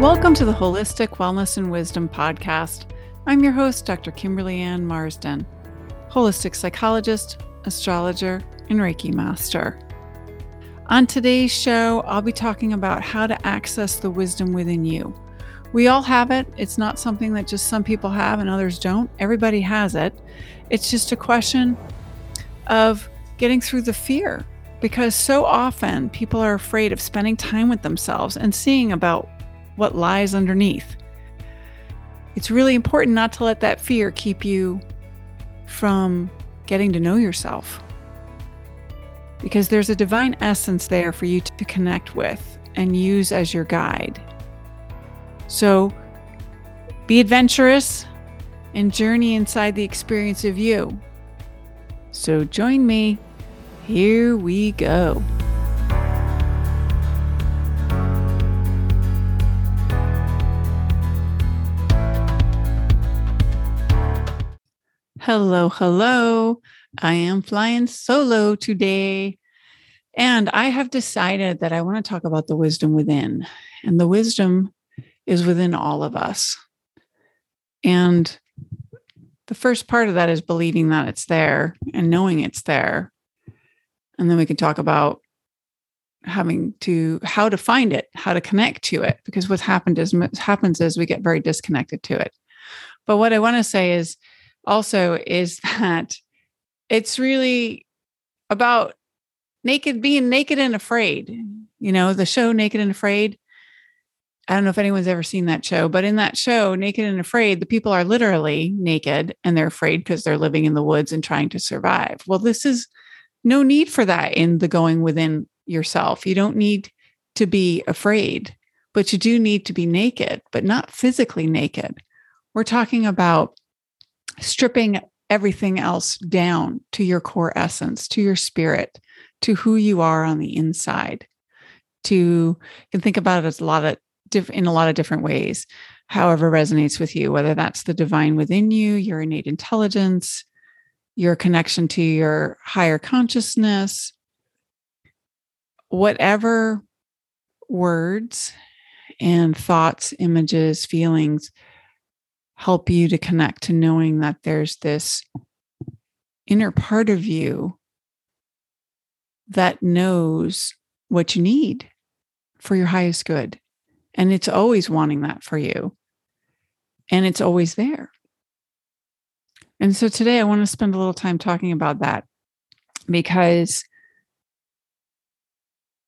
Welcome to the Holistic Wellness and Wisdom Podcast. I'm your host, Dr. Kimberly Ann Marsden, holistic psychologist, astrologer, and Reiki master. On today's show, I'll be talking about how to access the wisdom within you. We all have it. It's not something that just some people have and others don't. Everybody has it. It's just a question of getting through the fear because so often people are afraid of spending time with themselves and seeing about what lies underneath. It's really important not to let that fear keep you from getting to know yourself because there's a divine essence there for you to connect with and use as your guide. So be adventurous and journey inside the experience of you. So join me. Here we go. Hello, hello. I am flying solo today. And I have decided that I want to talk about the wisdom within. And the wisdom is within all of us. And the first part of that is believing that it's there and knowing it's there. And then we can talk about having to how to find it, how to connect to it, because what's happened is happens is we get very disconnected to it. But what I want to say is also is that it's really about naked being naked and afraid. You know, the show Naked and Afraid. I don't know if anyone's ever seen that show, but in that show, Naked and Afraid, the people are literally naked and they're afraid because they're living in the woods and trying to survive. Well, this is no need for that in the going within yourself. You don't need to be afraid, but you do need to be naked, but not physically naked. We're talking about stripping everything else down to your core essence, to your spirit, to who you are on the inside. To you can think about it as a lot of diff, in a lot of different ways, however resonates with you, whether that's the divine within you, your innate intelligence, your connection to your higher consciousness, whatever words and thoughts, images, feelings help you to connect to knowing that there's this inner part of you that knows what you need for your highest good. And it's always wanting that for you. And it's always there. And so today I want to spend a little time talking about that because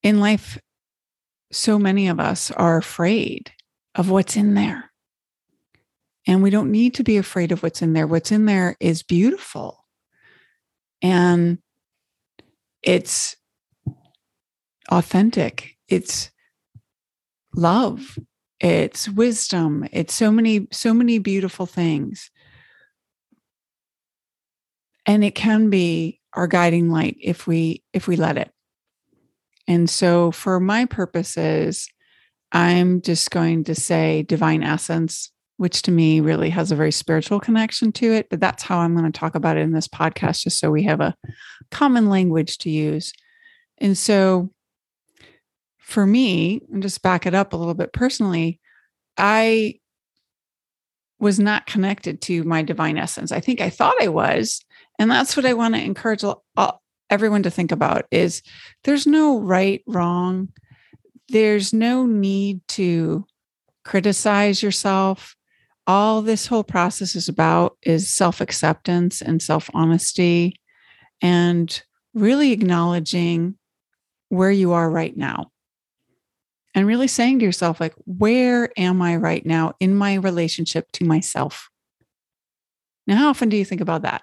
in life, so many of us are afraid of what's in there. And we don't need to be afraid of what's in there. What's in there is beautiful. And it's authentic. It's love. It's wisdom. It's so many, so many beautiful things. And it can be our guiding light if we if we let it. And so for my purposes, I'm just going to say divine essence which to me really has a very spiritual connection to it. But that's how I'm going to talk about it in this podcast, just so we have a common language to use. And so for me, and just back it up a little bit personally, I was not connected to my divine essence. I think I thought I was. And that's what I want to encourage everyone to think about is there's no right, wrong. There's no need to criticize yourself all this whole process is about is self acceptance and self honesty and really acknowledging where you are right now. And really saying to yourself like where am i right now in my relationship to myself? Now how often do you think about that?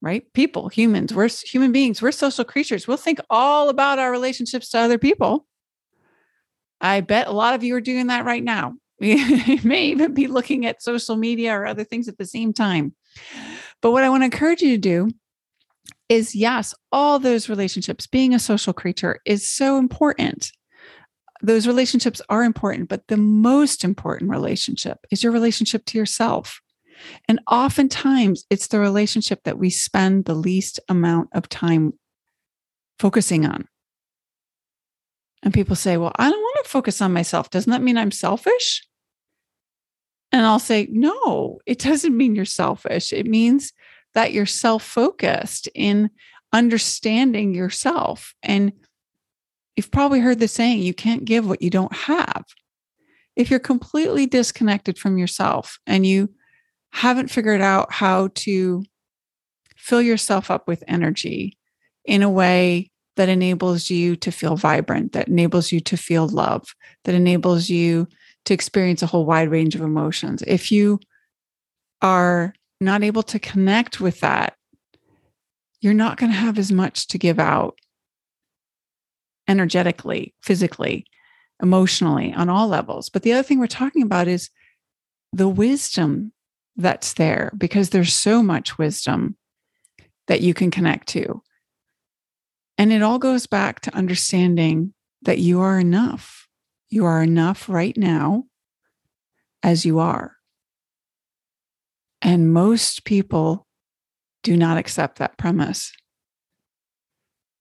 Right? People humans we're human beings we're social creatures. We'll think all about our relationships to other people. I bet a lot of you are doing that right now we may even be looking at social media or other things at the same time. But what I want to encourage you to do is yes, all those relationships, being a social creature is so important. Those relationships are important, but the most important relationship is your relationship to yourself. And oftentimes it's the relationship that we spend the least amount of time focusing on. And people say, well, I don't focus on myself. Doesn't that mean I'm selfish? And I'll say, no, it doesn't mean you're selfish. It means that you're self focused in understanding yourself. And you've probably heard the saying, you can't give what you don't have. If you're completely disconnected from yourself and you haven't figured out how to fill yourself up with energy in a way that enables you to feel vibrant, that enables you to feel love, that enables you to experience a whole wide range of emotions. If you are not able to connect with that, you're not going to have as much to give out energetically, physically, emotionally, on all levels. But the other thing we're talking about is the wisdom that's there because there's so much wisdom that you can connect to. And it all goes back to understanding that you are enough. You are enough right now as you are. And most people do not accept that premise.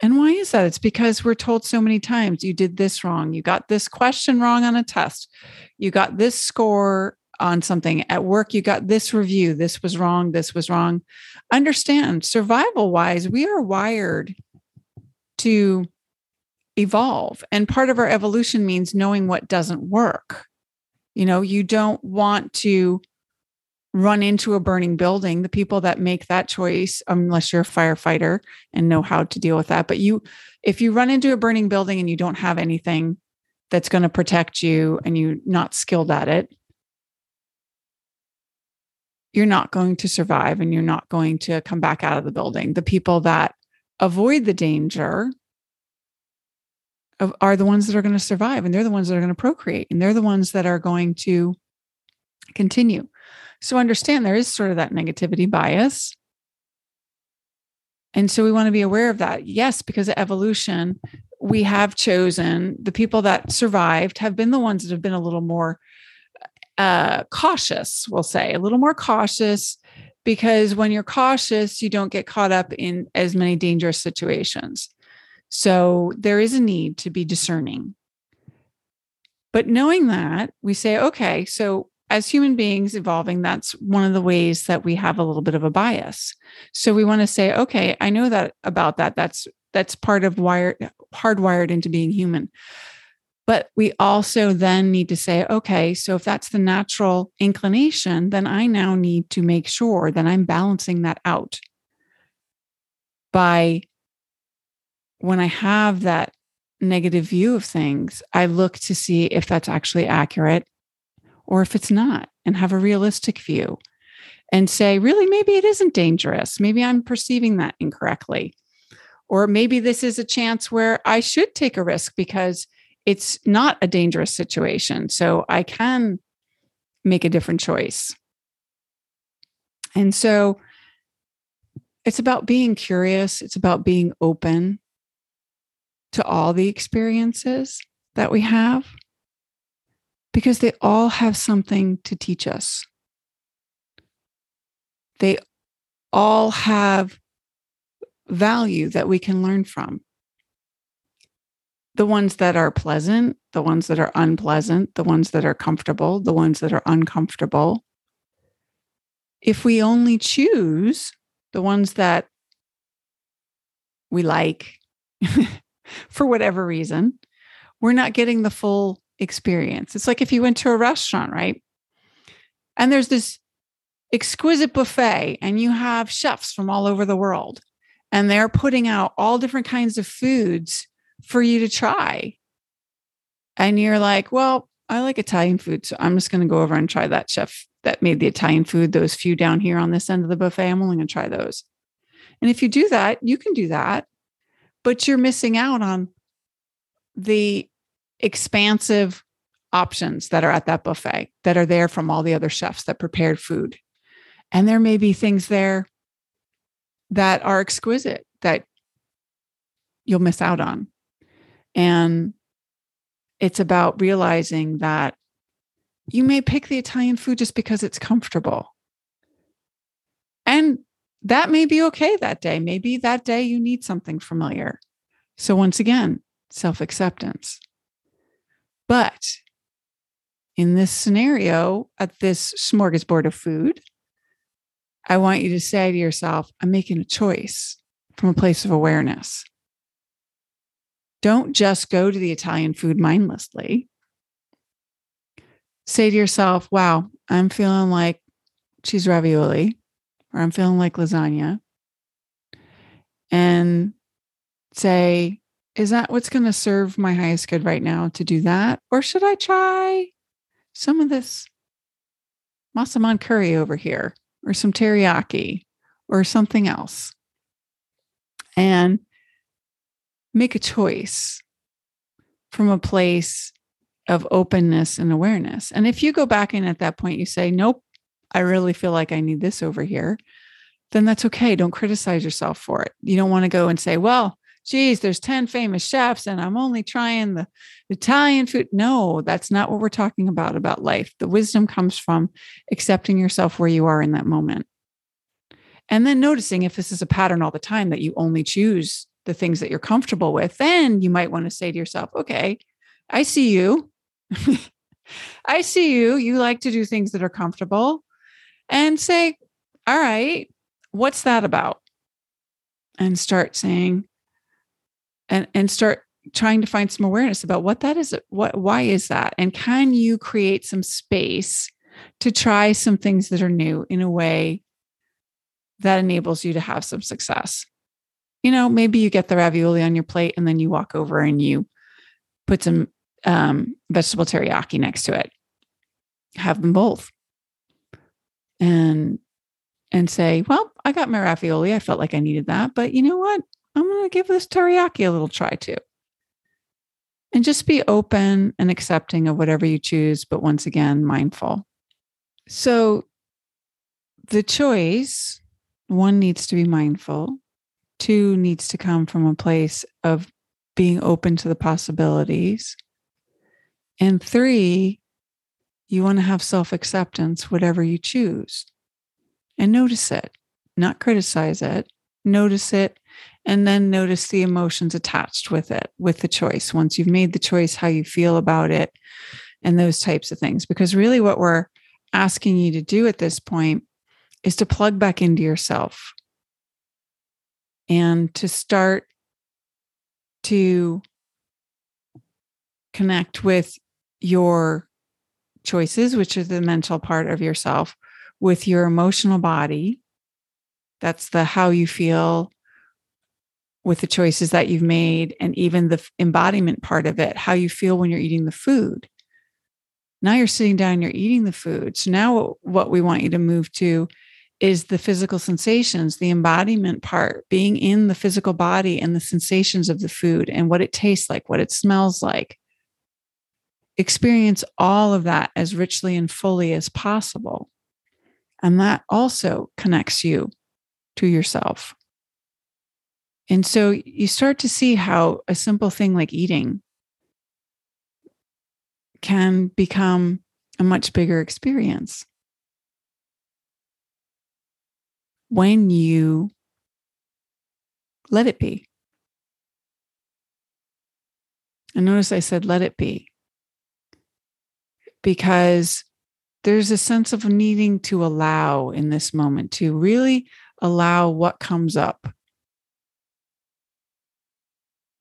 And why is that? It's because we're told so many times you did this wrong. You got this question wrong on a test. You got this score on something at work. You got this review. This was wrong. This was wrong. Understand, survival wise, we are wired to evolve. And part of our evolution means knowing what doesn't work. You know, you don't want to run into a burning building. The people that make that choice, unless you're a firefighter and know how to deal with that, but you, if you run into a burning building and you don't have anything that's going to protect you and you're not skilled at it, you're not going to survive and you're not going to come back out of the building. The people that avoid the danger are the ones that are going to survive and they're the ones that are going to procreate and they're the ones that are going to continue. So understand there is sort of that negativity bias. And so we want to be aware of that. Yes, because of evolution, we have chosen the people that survived have been the ones that have been a little more uh, cautious, we'll say, a little more cautious because when you're cautious, you don't get caught up in as many dangerous situations. So there is a need to be discerning. But knowing that, we say, okay, so as human beings evolving, that's one of the ways that we have a little bit of a bias. So we want to say, okay, I know that about that. That's that's part of wired hardwired into being human. But we also then need to say, okay, so if that's the natural inclination, then I now need to make sure that I'm balancing that out by when I have that negative view of things, I look to see if that's actually accurate or if it's not and have a realistic view and say, really, maybe it isn't dangerous. Maybe I'm perceiving that incorrectly. Or maybe this is a chance where I should take a risk because it's not a dangerous situation. So I can make a different choice. And so it's about being curious, it's about being open to all the experiences that we have because they all have something to teach us. They all have value that we can learn from the ones that are pleasant, the ones that are unpleasant, the ones that are comfortable, the ones that are uncomfortable. If we only choose the ones that we like for whatever reason, we're not getting the full experience. It's like if you went to a restaurant, right? And there's this exquisite buffet, and you have chefs from all over the world, and they're putting out all different kinds of foods for you to try. And you're like, well, I like Italian food. So I'm just going to go over and try that chef that made the Italian food. Those few down here on this end of the buffet, I'm only going to try those. And if you do that, you can do that, but you're missing out on the expansive options that are at that buffet that are there from all the other chefs that prepared food. And there may be things there that are exquisite that you'll miss out on. And it's about realizing that you may pick the Italian food just because it's comfortable. And that may be okay that day. Maybe that day you need something familiar. So, once again, self acceptance. But in this scenario, at this smorgasbord of food, I want you to say to yourself, I'm making a choice from a place of awareness. Don't just go to the Italian food mindlessly. Say to yourself, wow, I'm feeling like cheese ravioli or I'm feeling like lasagna. And say, is that what's going to serve my highest good right now to do that? Or should I try some of this massaman curry over here or some teriyaki or something else? And make a choice from a place of openness and awareness. And if you go back in at that point you say, nope, I really feel like I need this over here, then that's okay. Don't criticize yourself for it. You don't want to go and say, well, geez, there's 10 famous chefs and I'm only trying the Italian food. No, that's not what we're talking about about life. The wisdom comes from accepting yourself where you are in that moment. And then noticing if this is a pattern all the time that you only choose the things that you're comfortable with, then you might want to say to yourself, okay, I see you. I see you. You like to do things that are comfortable and say, all right, what's that about? And start saying, and and start trying to find some awareness about what that is what why is that and can you create some space to try some things that are new in a way that enables you to have some success you know maybe you get the ravioli on your plate and then you walk over and you put some um, vegetable teriyaki next to it. Have them both. And and say well i got my ravioli. I felt like i needed that but you know what? I'm going to give this teriyaki a little try too. And just be open and accepting of whatever you choose, but once again, mindful. So the choice one needs to be mindful, two needs to come from a place of being open to the possibilities. And three, you want to have self acceptance, whatever you choose, and notice it, not criticize it. Notice it and then notice the emotions attached with it with the choice once you've made the choice how you feel about it and those types of things because really what we're asking you to do at this point is to plug back into yourself and to start to connect with your choices which is the mental part of yourself with your emotional body that's the how you feel with the choices that you've made and even the embodiment part of it, how you feel when you're eating the food. Now you're sitting down, you're eating the food. So now what we want you to move to is the physical sensations, the embodiment part, being in the physical body and the sensations of the food and what it tastes like, what it smells like. Experience all of that as richly and fully as possible. And that also connects you to yourself. And so you start to see how a simple thing like eating can become a much bigger experience when you let it be. And notice I said, let it be. Because there's a sense of needing to allow in this moment to really allow what comes up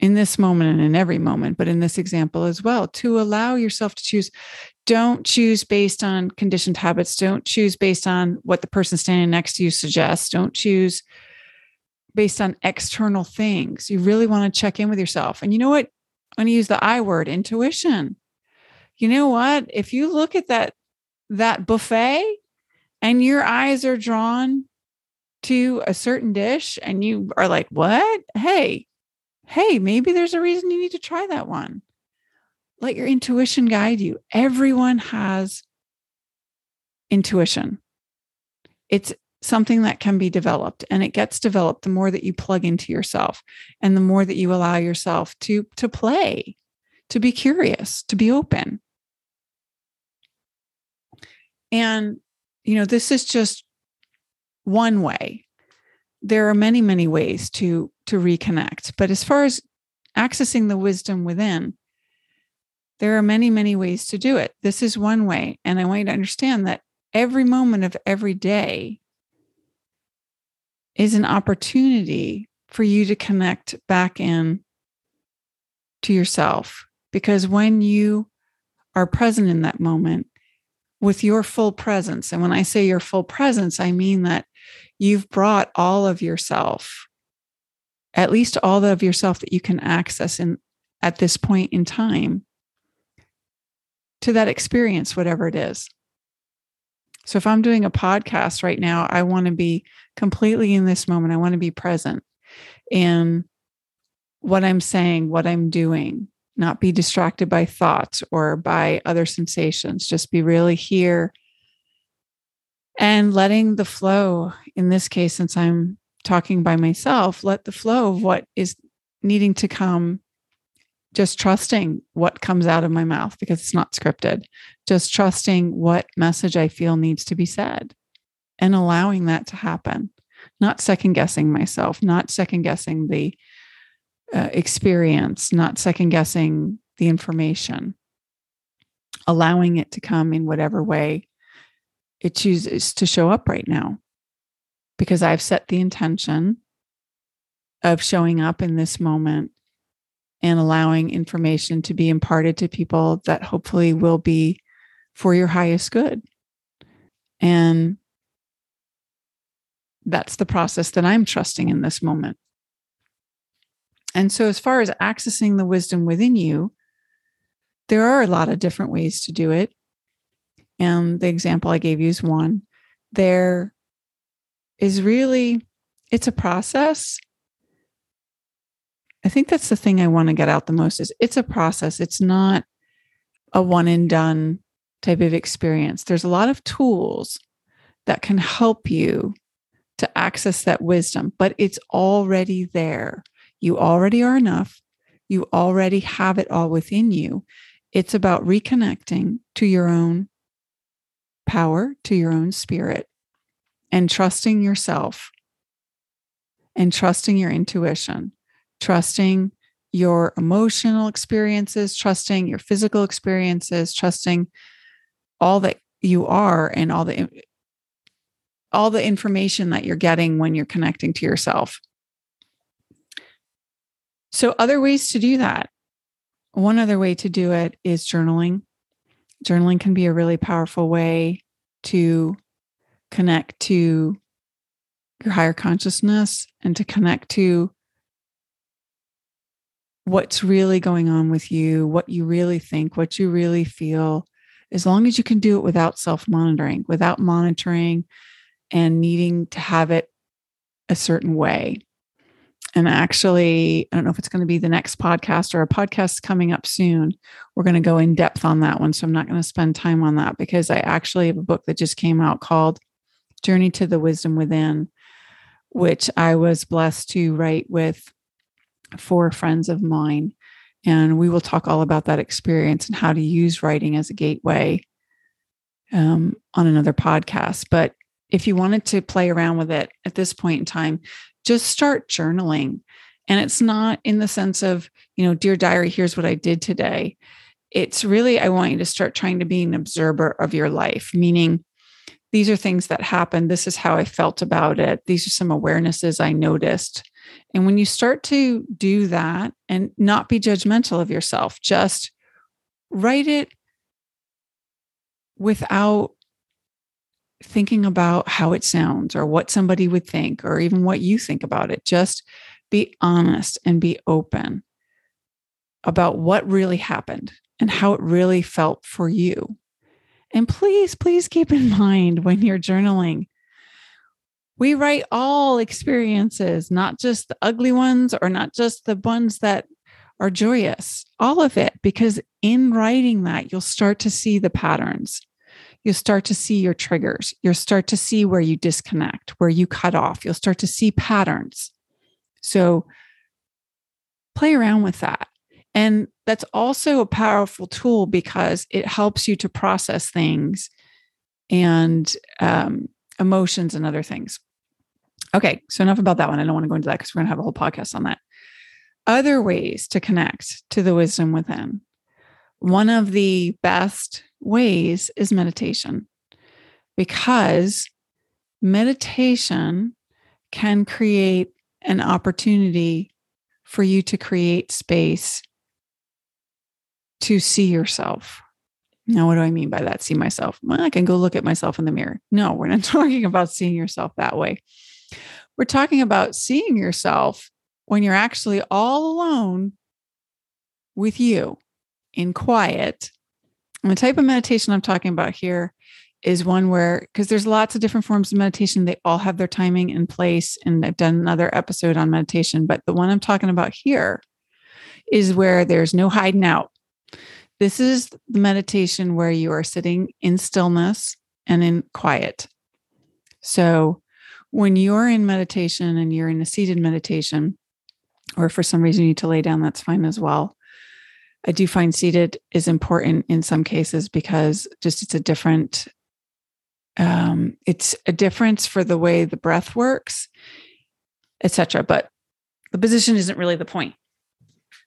in this moment and in every moment, but in this example as well, to allow yourself to choose. Don't choose based on conditioned habits. Don't choose based on what the person standing next to you suggests. Don't choose based on external things. You really want to check in with yourself. And you know what? I'm going to use the I word, intuition. You know what? If you look at that that buffet and your eyes are drawn to a certain dish and you are like, "What? Hey, hey, maybe there's a reason you need to try that one. Let your intuition guide you. Everyone has intuition. It's something that can be developed and it gets developed the more that you plug into yourself and the more that you allow yourself to to play, to be curious, to be open. And you know, this is just one way there are many many ways to to reconnect but as far as accessing the wisdom within There are many, many ways to do it. This is one way. And I want you to understand that every moment of every day is an opportunity for you to connect back in to yourself. Because when you are present in that moment with your full presence, and when I say your full presence, I mean that you've brought all of yourself, at least all of yourself that you can access in at this point in time to that experience, whatever it is. So if I'm doing a podcast right now, I want to be completely in this moment. I want to be present in what I'm saying, what I'm doing, not be distracted by thoughts or by other sensations. Just be really here and letting the flow, in this case, since I'm talking by myself, let the flow of what is needing to come just trusting what comes out of my mouth because it's not scripted, just trusting what message I feel needs to be said and allowing that to happen, not second guessing myself, not second guessing the uh, experience, not second guessing the information, allowing it to come in whatever way it chooses to show up right now. Because I've set the intention of showing up in this moment and allowing information to be imparted to people that hopefully will be for your highest good. And that's the process that I'm trusting in this moment. And so, as far as accessing the wisdom within you, there are a lot of different ways to do it. And the example I gave you is one. There is really, it's a process I think that's the thing I want to get out the most is it's a process. It's not a one and done type of experience. There's a lot of tools that can help you to access that wisdom, but it's already there. You already are enough. You already have it all within you. It's about reconnecting to your own power, to your own spirit, and trusting yourself and trusting your intuition trusting your emotional experiences, trusting your physical experiences, trusting all that you are and all the all the information that you're getting when you're connecting to yourself. So other ways to do that. One other way to do it is journaling. Journaling can be a really powerful way to connect to your higher consciousness and to connect to what's really going on with you, what you really think, what you really feel, as long as you can do it without self monitoring, without monitoring and needing to have it a certain way. And actually, I don't know if it's going to be the next podcast or a podcast coming up soon. We're going to go in depth on that one. So I'm not going to spend time on that because I actually have a book that just came out called Journey to the Wisdom Within, which I was blessed to write with four friends of mine. And we will talk all about that experience and how to use writing as a gateway um, on another podcast. But if you wanted to play around with it at this point in time, just start journaling. And it's not in the sense of, you know, dear diary, here's what I did today. It's really, I want you to start trying to be an observer of your life, meaning these are things that happened. This is how I felt about it. These are some awarenesses I noticed. And when you start to do that and not be judgmental of yourself, just write it without thinking about how it sounds or what somebody would think or even what you think about it. Just be honest and be open about what really happened and how it really felt for you. And please, please keep in mind when you're journaling we write all experiences, not just the ugly ones or not just the ones that are joyous, all of it, because in writing that, you'll start to see the patterns. You'll start to see your triggers. You'll start to see where you disconnect, where you cut off. You'll start to see patterns. So play around with that. And that's also a powerful tool because it helps you to process things and um, emotions and other things. Okay, so enough about that one. I don't want to go into that because we're going to have a whole podcast on that. Other ways to connect to the wisdom within. one of the best ways is meditation because meditation can create an opportunity for you to create space to see yourself. Now, what do I mean by that? See myself? Well, I can go look at myself in the mirror. No, we're not talking about seeing yourself that way. We're talking about seeing yourself when you're actually all alone with you in quiet. And the type of meditation I'm talking about here is one where, because there's lots of different forms of meditation, they all have their timing in place. And I've done another episode on meditation, but the one I'm talking about here is where there's no hiding out. This is the meditation where you are sitting in stillness and in quiet. So when you're in meditation and you're in a seated meditation, or for some reason you need to lay down, that's fine as well. I do find seated is important in some cases because just it's a different um, it's a difference for the way the breath works, etc. But the position isn't really the point.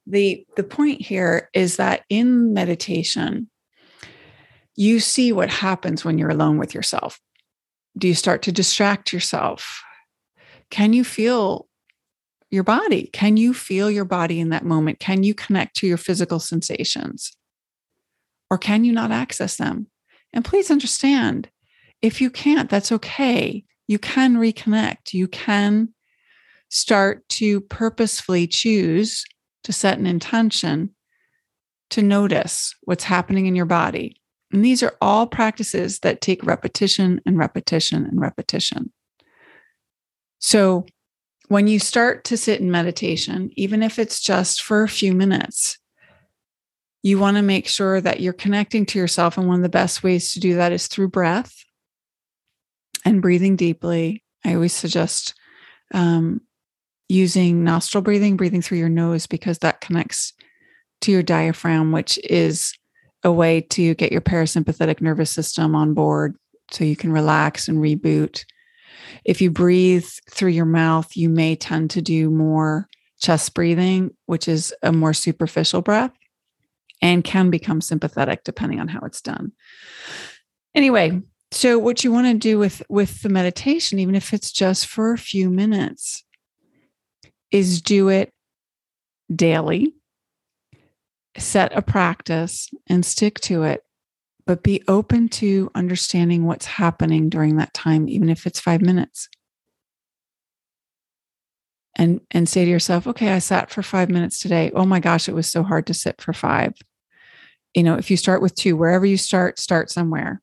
The the point here is that in meditation, you see what happens when you're alone with yourself. Do you start to distract yourself? Can you feel your body? Can you feel your body in that moment? Can you connect to your physical sensations? Or can you not access them? And please understand if you can't, that's okay. You can reconnect. You can start to purposefully choose to set an intention to notice what's happening in your body. And these are all practices that take repetition and repetition and repetition. So, when you start to sit in meditation, even if it's just for a few minutes, you want to make sure that you're connecting to yourself. And one of the best ways to do that is through breath and breathing deeply. I always suggest um, using nostril breathing, breathing through your nose, because that connects to your diaphragm, which is a way to get your parasympathetic nervous system on board so you can relax and reboot if you breathe through your mouth, you may tend to do more chest breathing, which is a more superficial breath and can become sympathetic depending on how it's done. Anyway, so what you want to do with with the meditation even if it's just for a few minutes is do it daily. Set a practice and stick to it but be open to understanding what's happening during that time, even if it's five minutes. And, and say to yourself, okay, I sat for five minutes today. Oh my gosh, it was so hard to sit for five. You know, if you start with two, wherever you start, start somewhere.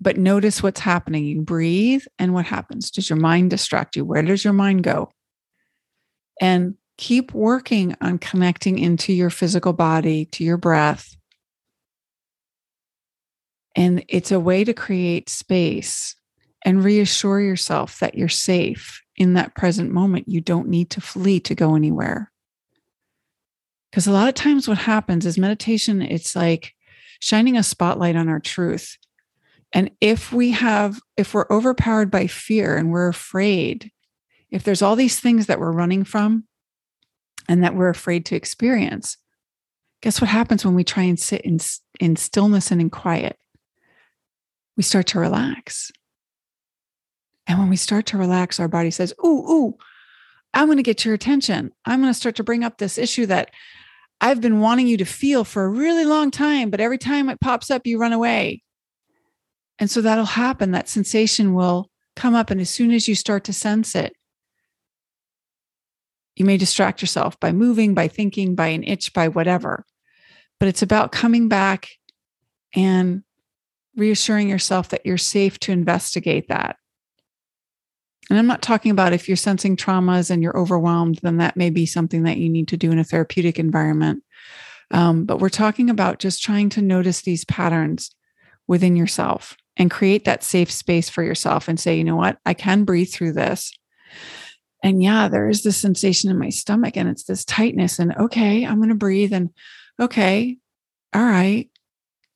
But notice what's happening. You breathe, and what happens? Does your mind distract you? Where does your mind go? And keep working on connecting into your physical body, to your breath, and it's a way to create space and reassure yourself that you're safe in that present moment. You don't need to flee to go anywhere. Because a lot of times, what happens is meditation, it's like shining a spotlight on our truth. And if we have, if we're overpowered by fear and we're afraid, if there's all these things that we're running from and that we're afraid to experience, guess what happens when we try and sit in, in stillness and in quiet? we start to relax. And when we start to relax, our body says, Ooh, ooh, I'm going to get your attention. I'm going to start to bring up this issue that I've been wanting you to feel for a really long time, but every time it pops up, you run away. And so that'll happen. That sensation will come up. And as soon as you start to sense it, you may distract yourself by moving, by thinking, by an itch, by whatever. But it's about coming back and reassuring yourself that you're safe to investigate that. And I'm not talking about if you're sensing traumas and you're overwhelmed, then that may be something that you need to do in a therapeutic environment. Um, but we're talking about just trying to notice these patterns within yourself and create that safe space for yourself and say, you know what, I can breathe through this. And yeah, there is this sensation in my stomach and it's this tightness. And okay, I'm going to breathe. And okay, all right,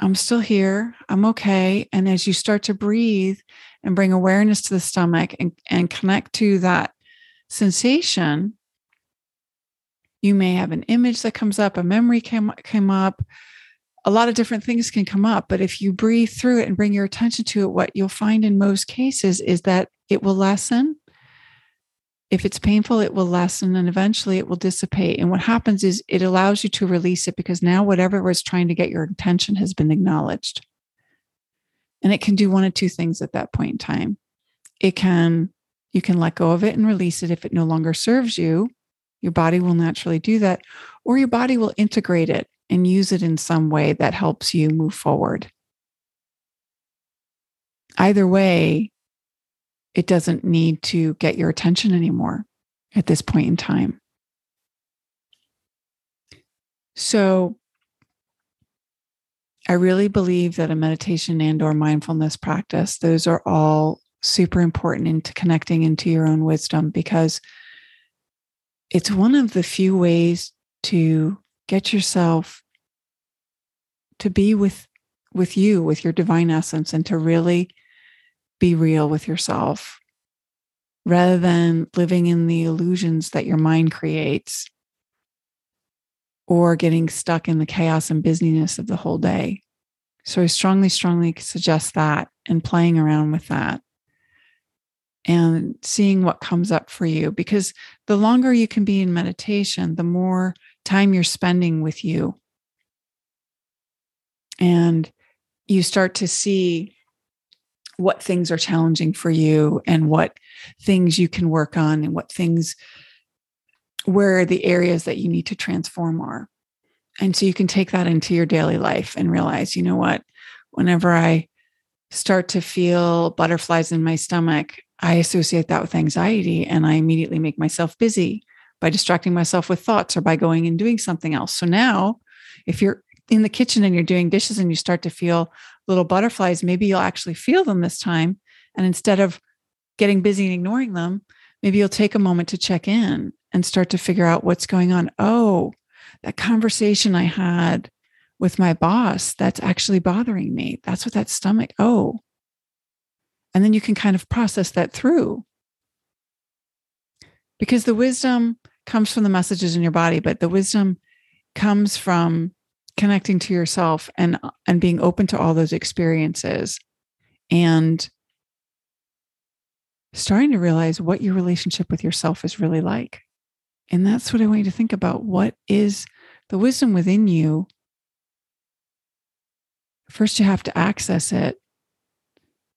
I'm still here. I'm okay. And as you start to breathe and bring awareness to the stomach and, and connect to that sensation, you may have an image that comes up, a memory came, came up, a lot of different things can come up. But if you breathe through it and bring your attention to it, what you'll find in most cases is that it will lessen. If it's painful, it will lessen and eventually it will dissipate. And what happens is it allows you to release it because now whatever was trying to get your attention has been acknowledged. And it can do one of two things at that point in time. It can, you can let go of it and release it if it no longer serves you. Your body will naturally do that, or your body will integrate it and use it in some way that helps you move forward. Either way, it doesn't need to get your attention anymore at this point in time. So I really believe that a meditation and or mindfulness practice, those are all super important into connecting into your own wisdom because it's one of the few ways to get yourself to be with with you with your divine essence and to really be real with yourself rather than living in the illusions that your mind creates or getting stuck in the chaos and busyness of the whole day. So I strongly, strongly suggest that and playing around with that and seeing what comes up for you. Because the longer you can be in meditation, the more time you're spending with you. And you start to see what things are challenging for you and what things you can work on and what things where the areas that you need to transform are. And so you can take that into your daily life and realize, you know what, whenever I start to feel butterflies in my stomach, I associate that with anxiety and I immediately make myself busy by distracting myself with thoughts or by going and doing something else. So now, if you're in the kitchen and you're doing dishes and you start to feel little butterflies, maybe you'll actually feel them this time. And instead of getting busy and ignoring them, maybe you'll take a moment to check in and start to figure out what's going on. Oh, that conversation I had with my boss, that's actually bothering me. That's what that stomach, oh, and then you can kind of process that through. Because the wisdom comes from the messages in your body, but the wisdom comes from connecting to yourself and and being open to all those experiences and starting to realize what your relationship with yourself is really like. And that's what I want you to think about. What is the wisdom within you? First, you have to access it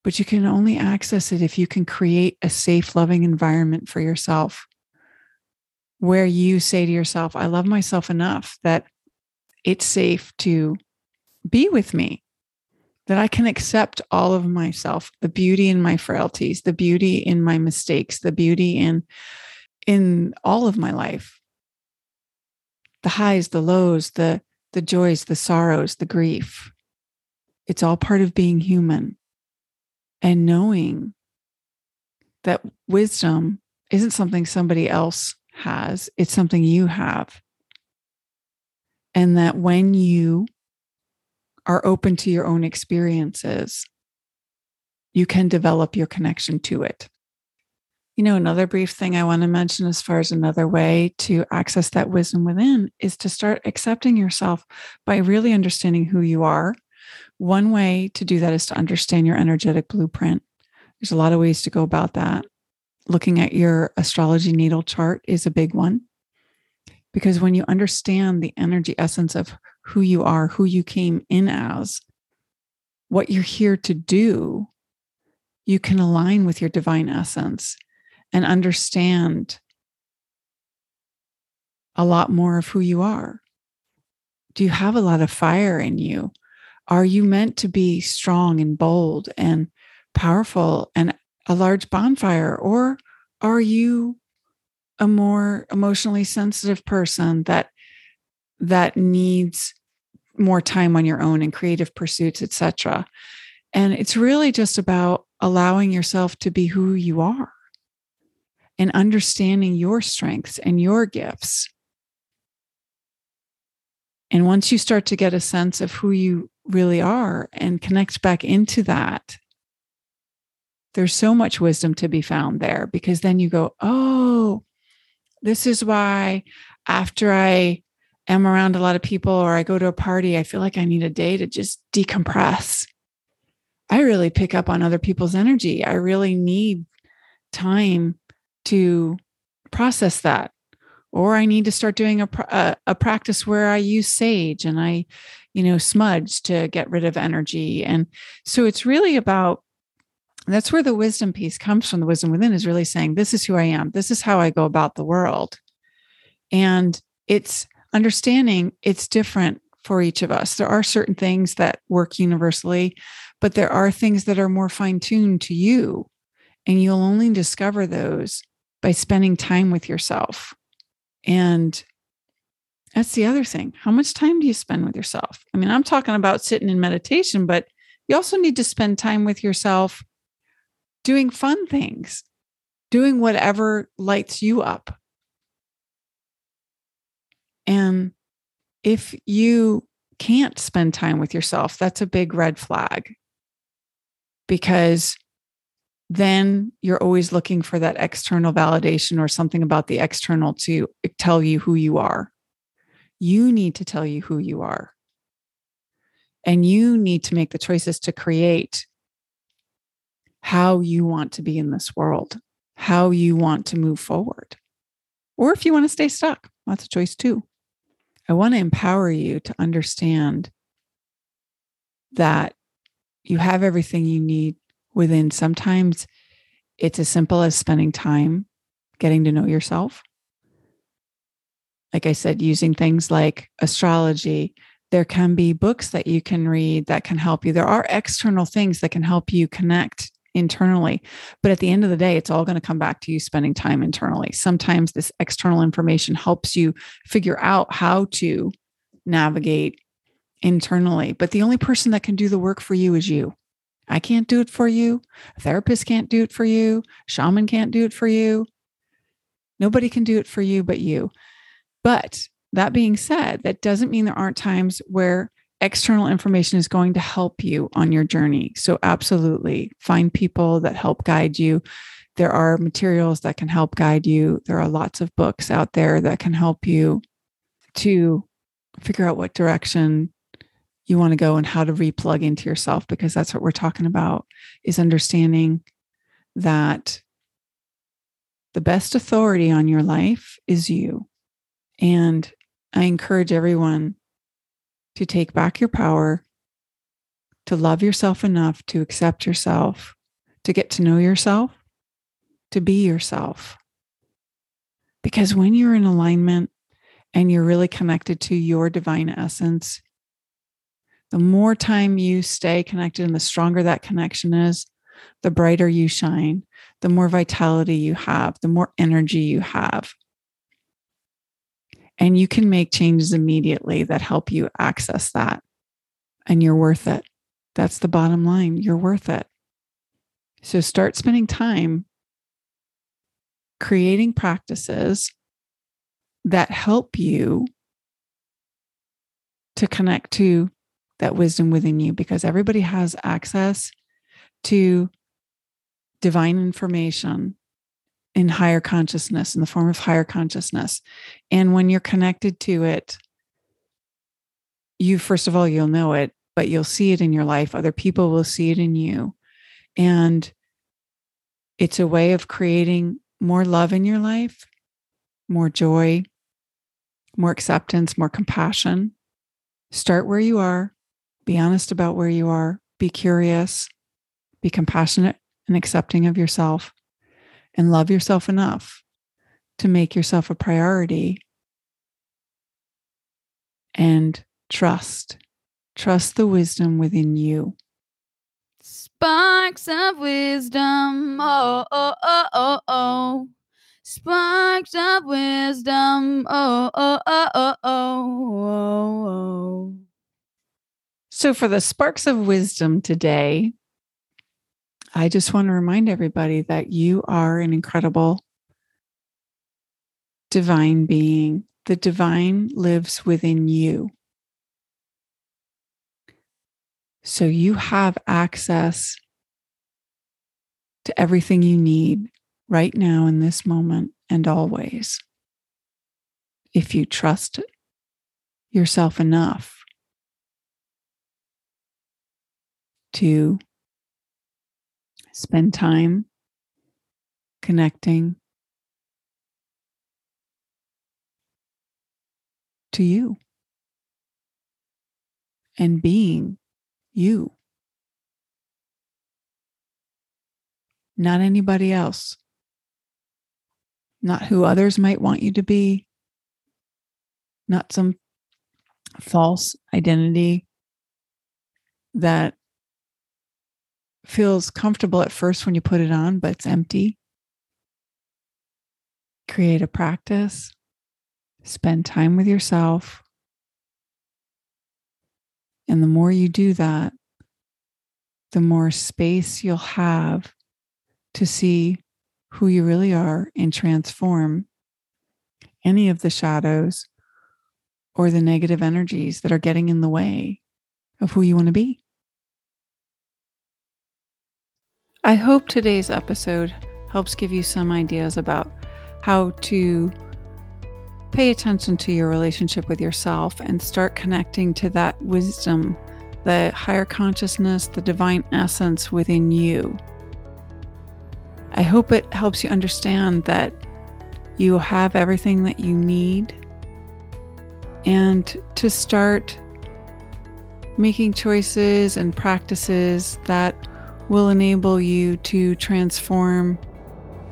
but you can only access it if you can create a safe, loving environment for yourself where you say to yourself, I love myself enough that it's safe to be with me, that I can accept all of myself, the beauty in my frailties, the beauty in my mistakes, the beauty in in all of my life. The highs, the lows, the the joys, the sorrows, the grief. It's all part of being human and knowing that wisdom isn't something somebody else has, it's something you have. And that when you are open to your own experiences, you can develop your connection to it. You know, another brief thing I want to mention as far as another way to access that wisdom within is to start accepting yourself by really understanding who you are one way to do that is to understand your energetic blueprint. There's a lot of ways to go about that. Looking at your astrology natal chart is a big one. Because when you understand the energy essence of who you are, who you came in as, what you're here to do, you can align with your divine essence and understand a lot more of who you are. Do you have a lot of fire in you? Are you meant to be strong and bold and powerful and a large bonfire? Or are you a more emotionally sensitive person that that needs more time on your own and creative pursuits, etc. And it's really just about allowing yourself to be who you are and understanding your strengths and your gifts. And once you start to get a sense of who you really are and connect back into that, there's so much wisdom to be found there because then you go, oh, this is why after I am around a lot of people or I go to a party, I feel like I need a day to just decompress. I really pick up on other people's energy. I really need time to process that. Or I need to start doing a, a, a practice where I use sage and I, you know, smudge to get rid of energy. And so it's really about that's where the wisdom piece comes from. The wisdom within is really saying, This is who I am. This is how I go about the world. And it's understanding it's different for each of us. There are certain things that work universally, but there are things that are more fine tuned to you. And you'll only discover those by spending time with yourself. And that's the other thing. How much time do you spend with yourself? I mean, I'm talking about sitting in meditation, but you also need to spend time with yourself doing fun things, doing whatever lights you up. And if you can't spend time with yourself, that's a big red flag because then you're always looking for that external validation or something about the external to tell you who you are. You need to tell you who you are. And you need to make the choices to create how you want to be in this world, how you want to move forward. Or if you want to stay stuck, that's a choice too. I want to empower you to understand that you have everything you need within. Sometimes it's as simple as spending time getting to know yourself. Like I said, using things like astrology, there can be books that you can read that can help you. There are external things that can help you connect internally. But at the end of the day, it's all going to come back to you spending time internally. Sometimes this external information helps you figure out how to navigate internally. But the only person that can do the work for you is you. I can't do it for you. A therapist can't do it for you. Shaman can't do it for you. Nobody can do it for you but you. But that being said, that doesn't mean there aren't times where external information is going to help you on your journey. So, absolutely find people that help guide you. There are materials that can help guide you. There are lots of books out there that can help you to figure out what direction you want to go and how to replug into yourself because that's what we're talking about is understanding that the best authority on your life is you. And I encourage everyone to take back your power, to love yourself enough to accept yourself, to get to know yourself, to be yourself. Because when you're in alignment and you're really connected to your divine essence, the more time you stay connected and the stronger that connection is, the brighter you shine, the more vitality you have, the more energy you have and you can make changes immediately that help you access that. And you're worth it. That's the bottom line. You're worth it. So start spending time creating practices that help you to connect to that wisdom within you because everybody has access to divine information in higher consciousness, in the form of higher consciousness. And when you're connected to it, you, first of all, you'll know it, but you'll see it in your life. Other people will see it in you. And it's a way of creating more love in your life, more joy, more acceptance, more compassion. Start where you are, be honest about where you are, be curious, be compassionate and accepting of yourself and love yourself enough to make yourself a priority and trust. Trust the wisdom within you. Sparks of wisdom. Oh, oh, oh, oh, oh. Sparks of wisdom. Oh, oh, oh, oh, oh, oh. oh. So, for the sparks of wisdom today, I just want to remind everybody that you are an incredible divine being. The divine lives within you. So you have access to everything you need right now in this moment and always if you trust yourself enough to spend time connecting to you and being you, not anybody else, not who others might want you to be, not some false identity that feels comfortable at first when you put it on, but it's empty. Create a practice, spend time with yourself. And the more you do that, the more space you'll have to see who you really are and transform any of the shadows or the negative energies that are getting in the way of who you want to be. I hope today's episode helps give you some ideas about how to pay attention to your relationship with yourself and start connecting to that wisdom, the higher consciousness, the divine essence within you. I hope it helps you understand that you have everything that you need and to start making choices and practices that will enable you to transform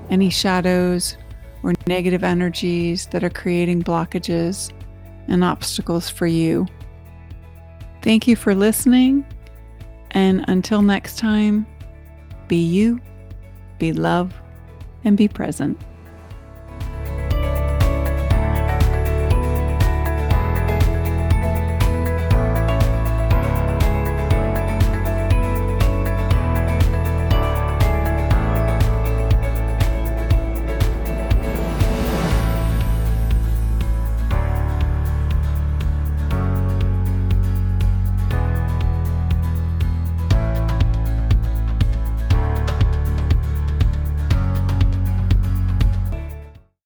any shadows or negative energies that are creating blockages and obstacles for you. Thank you for listening. And until next time, be you, be love, and be present.